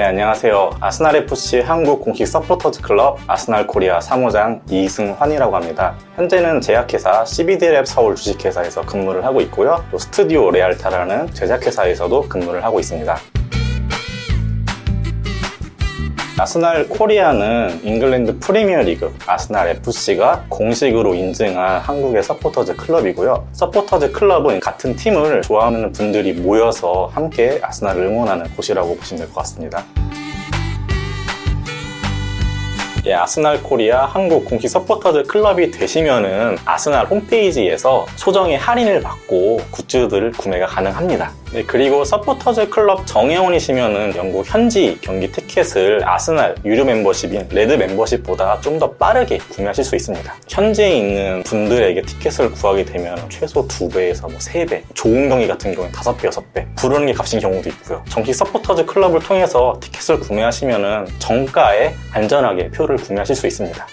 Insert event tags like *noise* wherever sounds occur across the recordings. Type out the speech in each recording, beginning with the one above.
네, 안녕하세요. 아스날 FC 한국 공식 서포터즈 클럽 아스날 코리아 사무장 이승환이라고 합니다. 현재는 제약회사 CBD랩 서울 주식회사에서 근무를 하고 있고요. 또 스튜디오 레알타라는 제작회사에서도 근무를 하고 있습니다. 아스날 코리아는 잉글랜드 프리미어리그 아스날 FC가 공식으로 인증한 한국의 서포터즈 클럽이고요. 서포터즈 클럽은 같은 팀을 좋아하는 분들이 모여서 함께 아스날을 응원하는 곳이라고 보시면 될 것 같습니다. 예, 아스날 코리아 한국 공식 서포터즈 클럽이 되시면은 아스날 홈페이지에서 소정의 할인을 받고 굿즈들을 구매가 가능합니다. 네, 그리고 서포터즈 클럽 정회원이시면은 영국 현지 경기 티켓을 아스날 유료 멤버십인 레드 멤버십보다 좀 더 빠르게 구매하실 수 있습니다. 현지에 있는 분들에게 티켓을 구하게 되면 최소 2배에서 뭐 3배, 좋은 경기 같은 경우는 5배, 6배 부르는 게 값인 경우도 있고요. 정식 서포터즈 클럽을 통해서 티켓을 구매하시면은 정가에 안전하게 표를 구매하실 수 있습니다.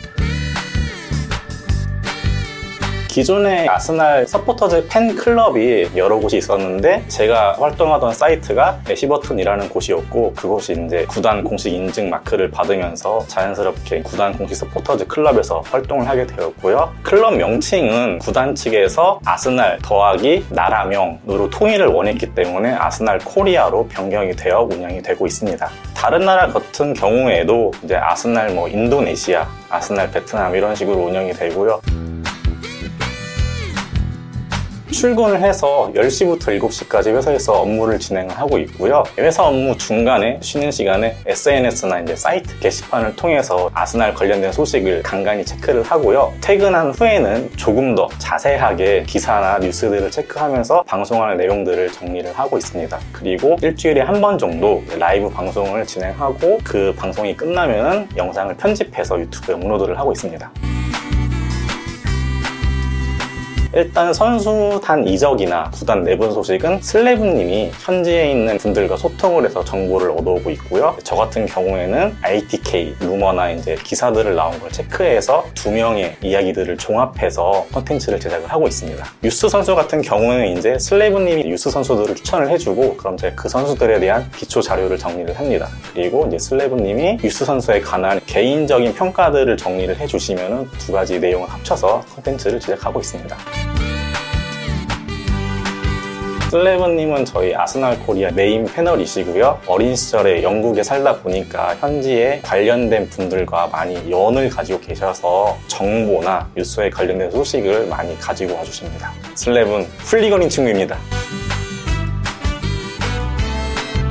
기존에 아스날 서포터즈 팬클럽이 여러 곳이 있었는데 제가 활동하던 사이트가 애시버튼이라는 곳이었고 그곳이 이제 구단 공식 인증 마크를 받으면서 자연스럽게 구단 공식 서포터즈 클럽에서 활동을 하게 되었고요. 클럽 명칭은 구단 측에서 아스날 더하기 나라명으로 통일을 원했기 때문에 아스날 코리아로 변경이 되어 운영이 되고 있습니다. 다른 나라 같은 경우에도 이제 아스날 뭐 인도네시아, 아스날 베트남 이런 식으로 운영이 되고요. 출근을 해서 10시부터 7시까지 회사에서 업무를 진행을 하고 있고요. 회사 업무 중간에 쉬는 시간에 SNS나 이제 사이트 게시판을 통해서 아스날 관련된 소식을 간간히 체크를 하고요. 퇴근한 후에는 조금 더 자세하게 기사나 뉴스들을 체크하면서 방송하는 내용들을 정리를 하고 있습니다. 그리고 일주일에 한 번 정도 라이브 방송을 진행하고 그 방송이 끝나면 영상을 편집해서 유튜브에 업로드를 하고 있습니다. 일단 선수단 이적이나 구단 내부 소식은 슬레브님이 현지에 있는 분들과 소통을 해서 정보를 얻어오고 있고요. 저 같은 경우에는 ITK, 루머나 이제 기사들을 나온 걸 체크해서 두 명의 이야기들을 종합해서 컨텐츠를 제작을 하고 있습니다. 유스 선수 같은 경우는 이제 슬레브님이 유스 선수들을 추천을 해주고 그럼 이제 그 선수들에 대한 기초 자료를 정리를 합니다. 그리고 이제 슬레브님이 유스 선수에 관한 개인적인 평가들을 정리를 해주시면 두 가지 내용을 합쳐서 컨텐츠를 제작하고 있습니다. 슬레브님은 저희 아스날 코리아 메인 패널이시고요. 어린 시절에 영국에 살다 보니까 현지에 관련된 분들과 많이 연을 가지고 계셔서 정보나 뉴스에 관련된 소식을 많이 가지고 와주십니다. 슬랩은 훌리건인 친구입니다.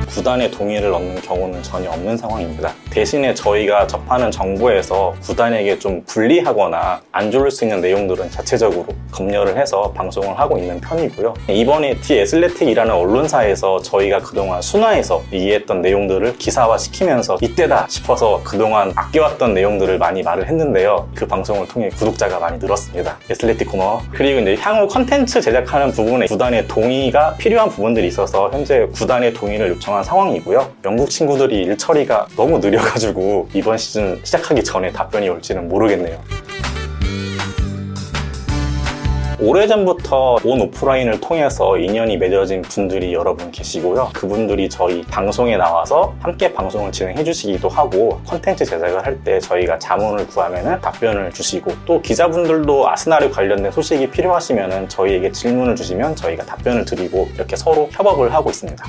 구단의 동의를 얻는 경우는 전혀 없는 상황입니다. 대신에 저희가 접하는 정보에서 구단에게 좀 불리하거나 안 좋을 수 있는 내용들은 자체적으로 검열을 해서 방송을 하고 있는 편이고요. 이번에 디 에슬레틱이라는 언론사에서 저희가 그동안 순화해서 얘기했던 내용들을 기사화 시키면서 이때다 싶어서 그동안 아껴왔던 내용들을 많이 말을 했는데요. 그 방송을 통해 구독자가 많이 늘었습니다. 에슬레틱 고마워. 그리고 이제 향후 컨텐츠 제작하는 부분에 구단의 동의가 필요한 부분들이 있어서 현재 구단의 동의를 요청한 상황이고요. 영국 친구들이 일 처리가 너무 느려 가지고 이번 시즌 시작하기 전에 답변이 올지는 모르겠네요. 오래전부터 온 오프라인을 통해서 인연이 맺어진 분들이 여러분 계시고요. 그분들이 저희 방송에 나와서 함께 방송을 진행해 주시기도 하고 컨텐츠 제작을 할 때 저희가 자문을 구하면 답변을 주시고 또 기자분들도 아스날에 관련된 소식이 필요하시면 저희에게 질문을 주시면 저희가 답변을 드리고 이렇게 서로 협업을 하고 있습니다.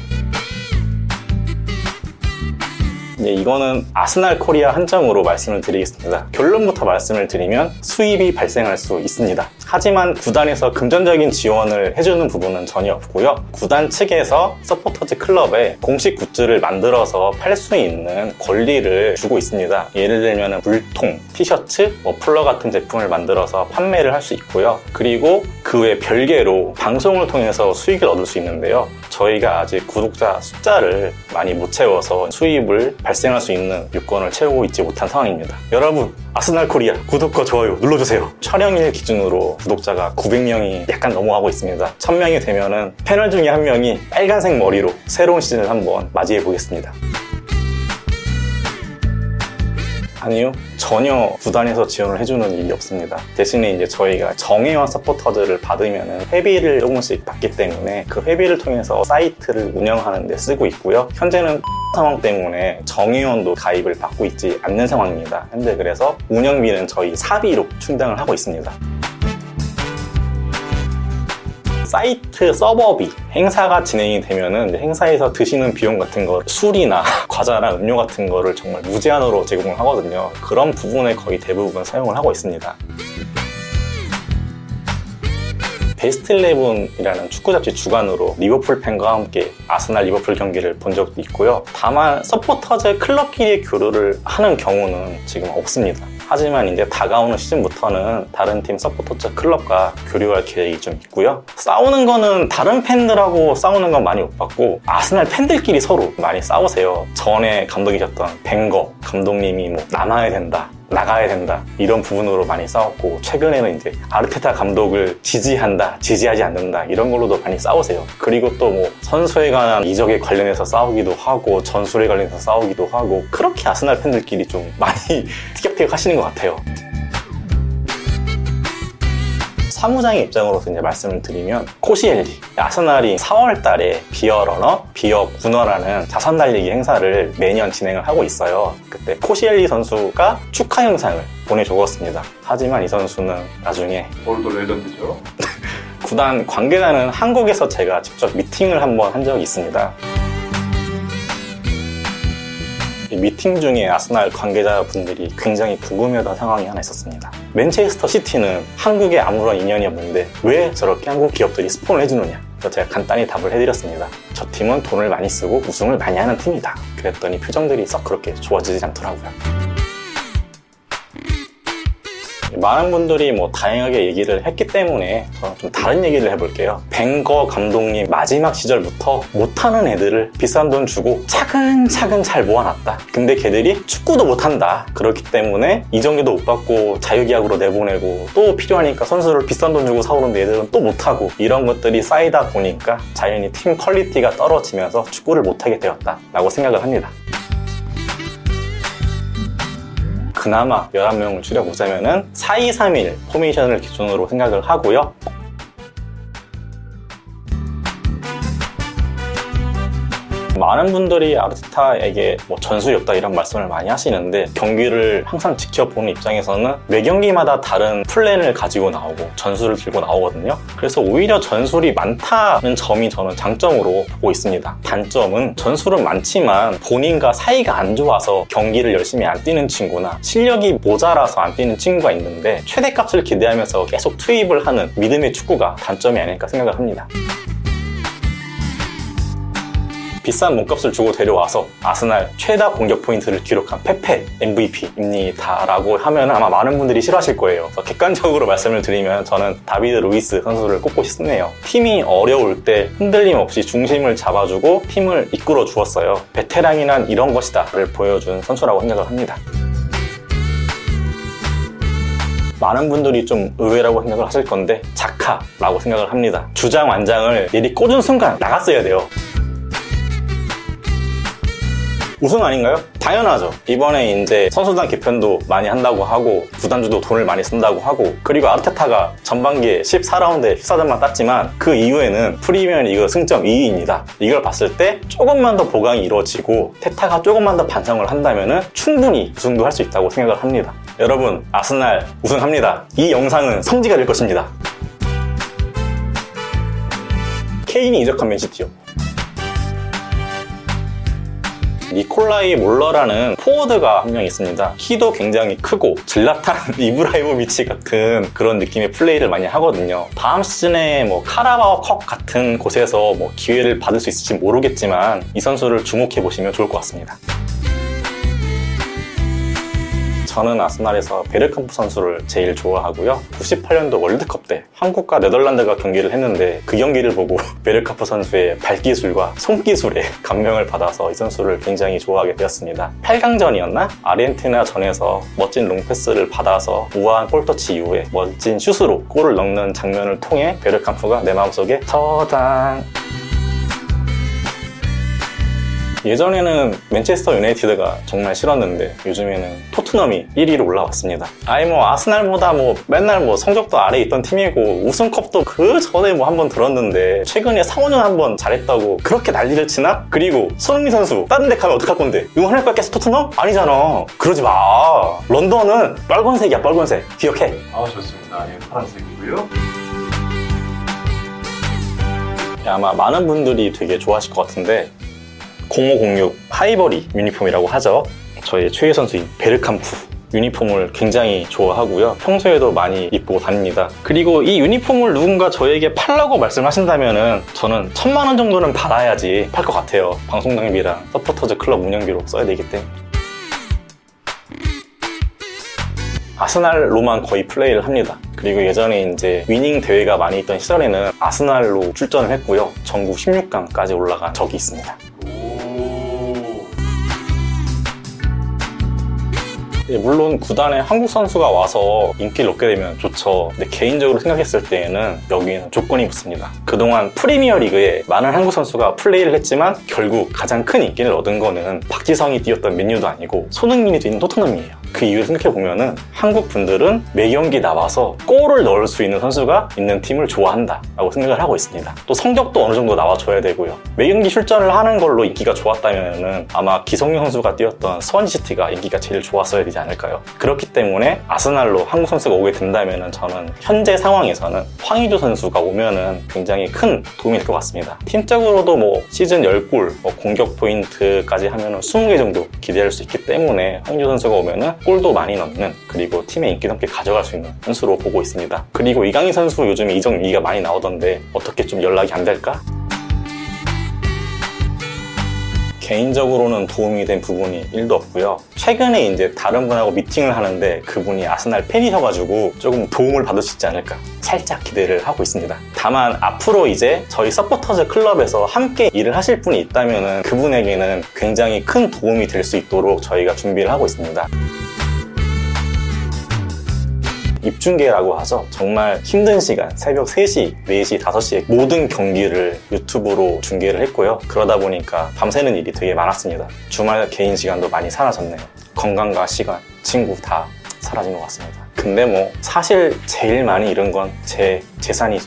네, 이거는 아스날 코리아 한정으로 말씀을 드리겠습니다. 결론부터 말씀을 드리면 수입이 발생할 수 있습니다. 하지만 구단에서 금전적인 지원을 해주는 부분은 전혀 없고요. 구단 측에서 서포터즈 클럽에 공식 굿즈를 만들어서 팔 수 있는 권리를 주고 있습니다. 예를 들면 물통, 티셔츠, 머플러 같은 제품을 만들어서 판매를 할 수 있고요. 그리고 그 외 별개로 방송을 통해서 수익을 얻을 수 있는데요. 저희가 아직 구독자 숫자를 많이 못 채워서 수입을 발생할 수 있는 요건을 채우고 있지 못한 상황입니다. 여러분, 아스날 코리아 구독과 좋아요 눌러주세요. 촬영일 기준으로 구독자가 900명이 약간 넘어가고 있습니다. 1000명이 되면은 패널 중에 한 명이 빨간색 머리로 새로운 시즌을 한번 맞이해 보겠습니다. 아니요. 전혀 구단에서 지원을 해주는 일이 없습니다. 대신에 이제 저희가 정회원 서포터들을 받으면 회비를 조금씩 받기 때문에 그 회비를 통해서 사이트를 운영하는 데 쓰고 있고요. 현재는 *laughs* 상황 때문에 정회원도 가입을 받고 있지 않는 상황입니다. 현재 그래서 운영비는 저희 사비로 충당을 하고 있습니다. 사이트 서버비 행사가 진행이 되면은 행사에서 드시는 비용 같은 거 술이나 *laughs* 과자나 음료 같은 거를 정말 무제한으로 제공을 하거든요. 그런 부분에 거의 대부분 사용을 하고 있습니다 베스트 11이라는 축구 잡지 주간으로 리버풀 팬과 함께 아스날 리버풀 경기를 본 적도 있고요. 다만 서포터즈 클럽끼리 교류를 하는 경우는 지금 없습니다. 하지만 이제 다가오는 시즌부터는 다른 팀 서포터즈 클럽과 교류할 계획이 좀 있고요. 싸우는 거는 다른 팬들하고 싸우는 건 많이 못 봤고 아스날 팬들끼리 서로 많이 싸우세요. 전에 감독이셨던 벵거 감독님이 뭐 남아야 된다. 나가야 된다. 이런 부분으로 많이 싸웠고 최근에는 이제 아르테타 감독을 지지한다 지지하지 않는다 이런 걸로도 많이 싸우세요. 그리고 또 뭐 선수에 관한 이적에 관련해서 싸우기도 하고 전술에 관련해서 싸우기도 하고 그렇게 아스날 팬들끼리 좀 많이 *laughs* 티격태격 하시는 것 같아요 사무장의 입장으로서 이제 말씀을 드리면 코시엘니 아스날이 4월 달에 Be a Runner, Be a Gooner라는 자선 달리기 행사를 매년 진행을 하고 있어요. 그때 코시엘니 선수가 축하 영상을 보내주었습니다. 하지만 이 선수는 나중에 오늘도 레전드죠. *laughs* 구단 관계자는 한국에서 제가 직접 미팅을 한번 한 적이 있습니다. 미팅 중에 아스날 관계자분들이 굉장히 궁금해하던 상황이 하나 있었습니다. 맨체스터 시티는 한국에 아무런 인연이 없는데 왜 저렇게 한국 기업들이 스폰을 해주느냐? 그래서 제가 간단히 답을 해드렸습니다. 저 팀은 돈을 많이 쓰고 우승을 많이 하는 팀이다. 그랬더니 표정들이 썩 그렇게 좋아지지 않더라고요. 많은 분들이 뭐 다양하게 얘기를 했기 때문에 저는 좀 다른 얘기를 해볼게요. 벵거 감독님 마지막 시절부터 못하는 애들을 비싼 돈 주고 차근차근 잘 모아놨다. 근데 걔들이 축구도 못한다. 그렇기 때문에 이정도도 못 받고 자유계약으로 내보내고 또 필요하니까 선수를 비싼 돈 주고 사오는데 애들은 또 못하고 이런 것들이 쌓이다 보니까 자연히 팀 quality가 떨어지면서 축구를 못하게 되었다라고 생각을 합니다. 그나마 11명을 줄여보자면은 4-2-3-1 포메이션을 기준으로 생각을 하고요. 많은 분들이 아르테타에게 뭐 전술이 없다 이런 말씀을 많이 하시는데 경기를 항상 지켜보는 입장에서는 매 경기마다 다른 플랜을 가지고 나오고 전술을 들고 나오거든요. 그래서 오히려 전술이 많다는 점이 저는 장점으로 보고 있습니다. 단점은 전술은 많지만 본인과 사이가 안 좋아서 경기를 열심히 안 뛰는 친구나 실력이 모자라서 안 뛰는 친구가 있는데 최대값을 기대하면서 계속 투입을 하는 믿음의 축구가 단점이 아닐까 생각을 합니다. 비싼 몸값을 주고 데려와서 아스날 최다 공격 포인트를 기록한 페페 MVP입니다. 라고 하면 아마 많은 분들이 싫어하실 거예요. 객관적으로 말씀을 드리면 저는 다비드 루이스 선수를 꼽고 싶네요. 팀이 어려울 때 흔들림 없이 중심을 잡아주고 팀을 이끌어 주었어요. 베테랑이란 이런 것이다를 보여준 선수라고 생각을 합니다. 많은 분들이 좀 의외라고 생각을 하실 건데 자카라고 생각을 합니다. 주장 완장을 내리 꽂은 순간 나갔어야 돼요. 우승 아닌가요? 당연하죠. 이번에 이제 선수단 개편도 많이 한다고 하고 구단주도 돈을 많이 쓴다고 하고 그리고 아르테타가 전반기에 14라운드에 14점만 땄지만 그 이후에는 프리미어 리그 승점 2위입니다. 이걸 봤을 때 조금만 더 보강이 이루어지고 테타가 조금만 더 반성을 한다면 충분히 우승도 할 수 있다고 생각을 합니다. 여러분 아스날 우승합니다. 이 영상은 성지가 될 것입니다. 케인이 이적한 맨시티요. 니콜라이 몰러라는 포워드가 한 명 있습니다. 키도 굉장히 크고 질라탄 *laughs* 이브라이모비치 같은 그런 느낌의 플레이를 많이 하거든요. 다음 시즌에 뭐 카라바오 컵 같은 곳에서 뭐 기회를 받을 수 있을지 모르겠지만 이 선수를 주목해 보시면 좋을 것 같습니다. 저는 아스날에서 베르캄프 선수를 제일 좋아하고요. 98년도 월드컵 때 한국과 네덜란드가 경기를 했는데 그 경기를 보고 *laughs* 베르캄프 선수의 발기술과 손기술에 감명을 받아서 이 선수를 굉장히 좋아하게 되었습니다. 8강전이었나? 아르헨티나전에서 멋진 롱패스를 받아서 우아한 볼터치 이후에 멋진 슛으로 골을 넣는 장면을 통해 베르캄프가 내 마음속에 저장 예전에는 맨체스터 유나이티드가 정말 싫었는데 요즘에는 토트넘이 1위로 올라왔습니다. 아예 뭐 아스날보다 뭐 맨날 뭐 성적도 아래 있던 팀이고 우승컵도 그 전에 뭐 한 번 들었는데 최근에 상호년 한 번 잘했다고 그렇게 난리를 치나? 그리고 손흥민 선수 다른 데 가면 어떡할 건데 응원할 거야 계속 토트넘? 아니잖아. 그러지 마. 런던은 빨간색이야 빨간색. 기억해. 아 좋습니다. 예, 파란색이고요. 아마 많은 분들이 되게 좋아하실 것 같은데 0506 하이버리 유니폼이라고 하죠. 저희 최애 선수인 베르캄프 유니폼을 굉장히 좋아하고요. 평소에도 많이 입고 다닙니다. 그리고 이 유니폼을 누군가 저에게 팔라고 말씀하신다면 저는 천만 원 정도는 받아야지 팔 것 같아요. 방송 장비랑 서포터즈 클럽 운영비로 써야 되기 때문에. 아스날로만 거의 플레이를 합니다. 그리고 예전에 이제 위닝 대회가 많이 있던 시절에는 아스날로 출전을 했고요. 전국 16강까지 올라간 적이 있습니다. 물론 구단에 한국 선수가 와서 인기를 얻게 되면 좋죠. 근데 개인적으로 생각했을 때에는 여기에는 조건이 붙습니다. 그동안 프리미어 리그에 많은 한국 선수가 플레이를 했지만 결국 가장 큰 인기를 얻은 거는 박지성이 뛰었던 맨유도 아니고 손흥민이 뛰는 토트넘이에요. 그 이유를 생각해보면은 한국 분들은 매 경기 나와서 골을 넣을 수 있는 선수가 있는 팀을 좋아한다 라고 생각을 하고 있습니다. 또 성적도 어느 정도 나와줘야 되고요. 매 경기 출전을 하는 걸로 인기가 좋았다면은 아마 기성용 선수가 뛰었던 스완시티가 인기가 제일 좋았어야 되지 않을까요? 그렇기 때문에 아스날로 한국 선수가 오게 된다면은 저는 현재 상황에서는 황의조 선수가 오면은 굉장히 큰 도움이 될 것 같습니다. 팀적으로도 뭐 시즌 10골, 뭐 공격 포인트까지 하면은 20개 정도 기대할 수 있기 때문에 황의조 선수가 오면은 골도 많이 넣는 그리고 팀의 인기 높게 가져갈 수 있는 선수로 보고 있습니다. 그리고 이강인 선수 요즘에 이적 얘기가 많이 나오던데 어떻게 좀 연락이 안 될까? 개인적으로는 도움이 된 부분이 1도 없고요. 최근에 이제 다른 분하고 미팅을 하는데 그분이 아스날 팬이셔가지고 조금 도움을 받을 수 있지 않을까 살짝 기대를 하고 있습니다. 다만 앞으로 이제 저희 서포터즈 클럽에서 함께 일을 하실 분이 있다면 그분에게는 굉장히 큰 도움이 될 수 있도록 저희가 준비를 하고 있습니다. 입중계라고 하죠. 정말 힘든 시간, 새벽 3시, 4시, 5시에 모든 경기를 유튜브로 중계를 했고요. 그러다 보니까 밤새는 일이 되게 많았습니다. 주말 개인 시간도 많이 사라졌네요. 건강과 시간, 친구 다 사라진 것 같습니다. 근데 뭐 사실 제일 많이 잃은 건 제 재산이죠.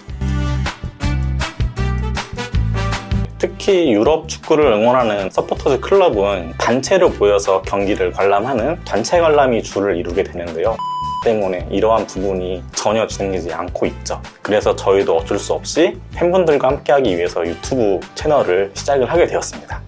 특히 유럽 축구를 응원하는 서포터즈 클럽은 단체로 보여서 경기를 관람하는 단체 관람이 주를 이루게 되는데요. 때문에 이러한 부분이 전혀 진행되지 않고 있죠. 그래서 저희도 어쩔 수 없이 팬분들과 함께하기 위해서 유튜브 채널을 시작을 하게 되었습니다.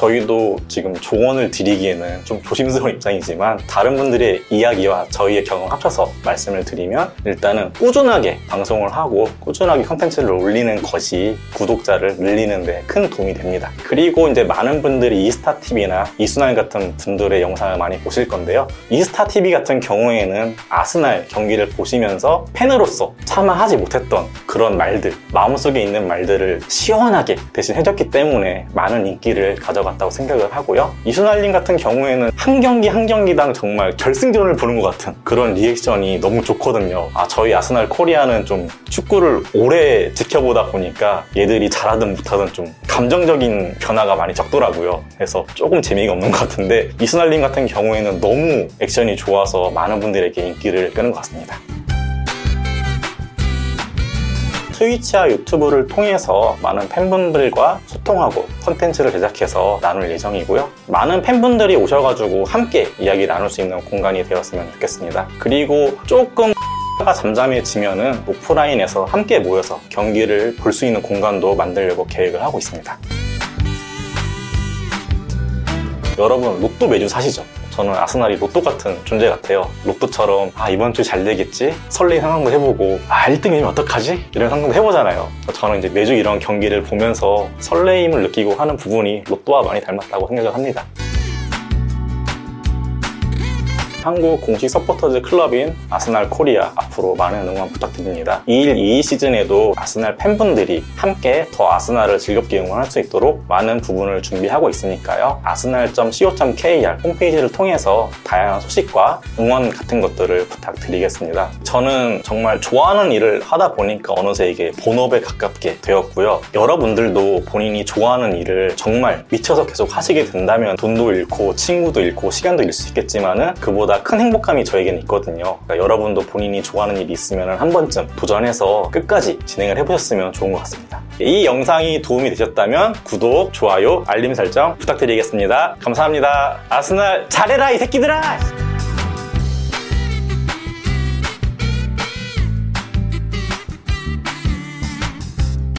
저희도 지금 조언을 드리기에는 좀 조심스러운 *laughs* 입장이지만 다른 분들의 이야기와 저희의 경험 합쳐서 말씀을 드리면 일단은 꾸준하게 방송을 하고 꾸준하게 컨텐츠를 올리는 것이 구독자를 늘리는 데 큰 도움이 됩니다. 그리고 이제 많은 분들이 이스타TV나 이순환 같은 분들의 영상을 많이 보실 건데요. 이스타TV 같은 경우에는 아스날 경기를 보시면서 팬으로서 차마 하지 못했던 그런 말들, 마음속에 있는 말들을 시원하게 대신 해줬기 때문에 많은 인기를 가져가 같다고 생각을 하고요. 이순할님 같은 경우에는 한 경기 한 경기당 정말 결승전을 보는 것 같은 그런 리액션이 너무 좋거든요. 아, 저희 아스날 코리아는 좀 축구를 오래 지켜보다 보니까 얘들이 잘하든 못하든 좀 감정적인 변화가 많이 적더라고요. 그래서 조금 재미가 없는 것 같은데 이순할님 같은 경우에는 너무 액션이 좋아서 많은 분들에게 인기를 끄는 것 같습니다. 트위치와 유튜브를 통해서 많은 팬분들과 소통하고 컨텐츠를 제작해서 나눌 예정이고요. 많은 팬분들이 오셔가지고 함께 이야기 나눌 수 있는 공간이 되었으면 좋겠습니다. 그리고 조금 가 잠잠해지면은 오프라인에서 함께 모여서 경기를 볼 수 있는 공간도 만들려고 계획을 하고 있습니다. 여러분 로또 매주 사시죠? 저는 아스날이 로또 같은 존재 같아요. 로또처럼 아 이번 주 잘 되겠지? 설레는 상상도 해보고 아 1등이면 어떡하지? 이런 상상도 해보잖아요. 저는 이제 매주 이런 경기를 보면서 설레임을 느끼고 하는 부분이 로또와 많이 닮았다고 생각을 합니다. 한국 공식 서포터즈 클럽인 아스날 코리아 앞으로 많은 응원 부탁드립니다. 2일 2위 시즌에도 아스날 팬분들이 함께 더 아스날을 즐겁게 응원할 수 있도록 많은 부분을 준비하고 있으니까요. 아스날.co.kr 홈페이지를 통해서 다양한 소식과 응원 같은 것들을 부탁드리겠습니다. 저는 정말 좋아하는 일을 하다 보니까 어느새 이게 본업에 가깝게 되었고요. 여러분들도 본인이 좋아하는 일을 정말 미쳐서 계속 하시게 된다면 돈도 잃고 친구도 잃고 시간도 잃을 수 있겠지만은 그보다 큰 행복감이 저에게는 있거든요. 그러니까 여러분도 본인이 좋아하는 일이 있으면 한 번쯤 도전해서 끝까지 진행을 해보셨으면 좋은 것 같습니다. 이 영상이 도움이 되셨다면 구독, 좋아요, 알림 설정 부탁드리겠습니다. 감사합니다. 아스날 잘해라 이 새끼들아!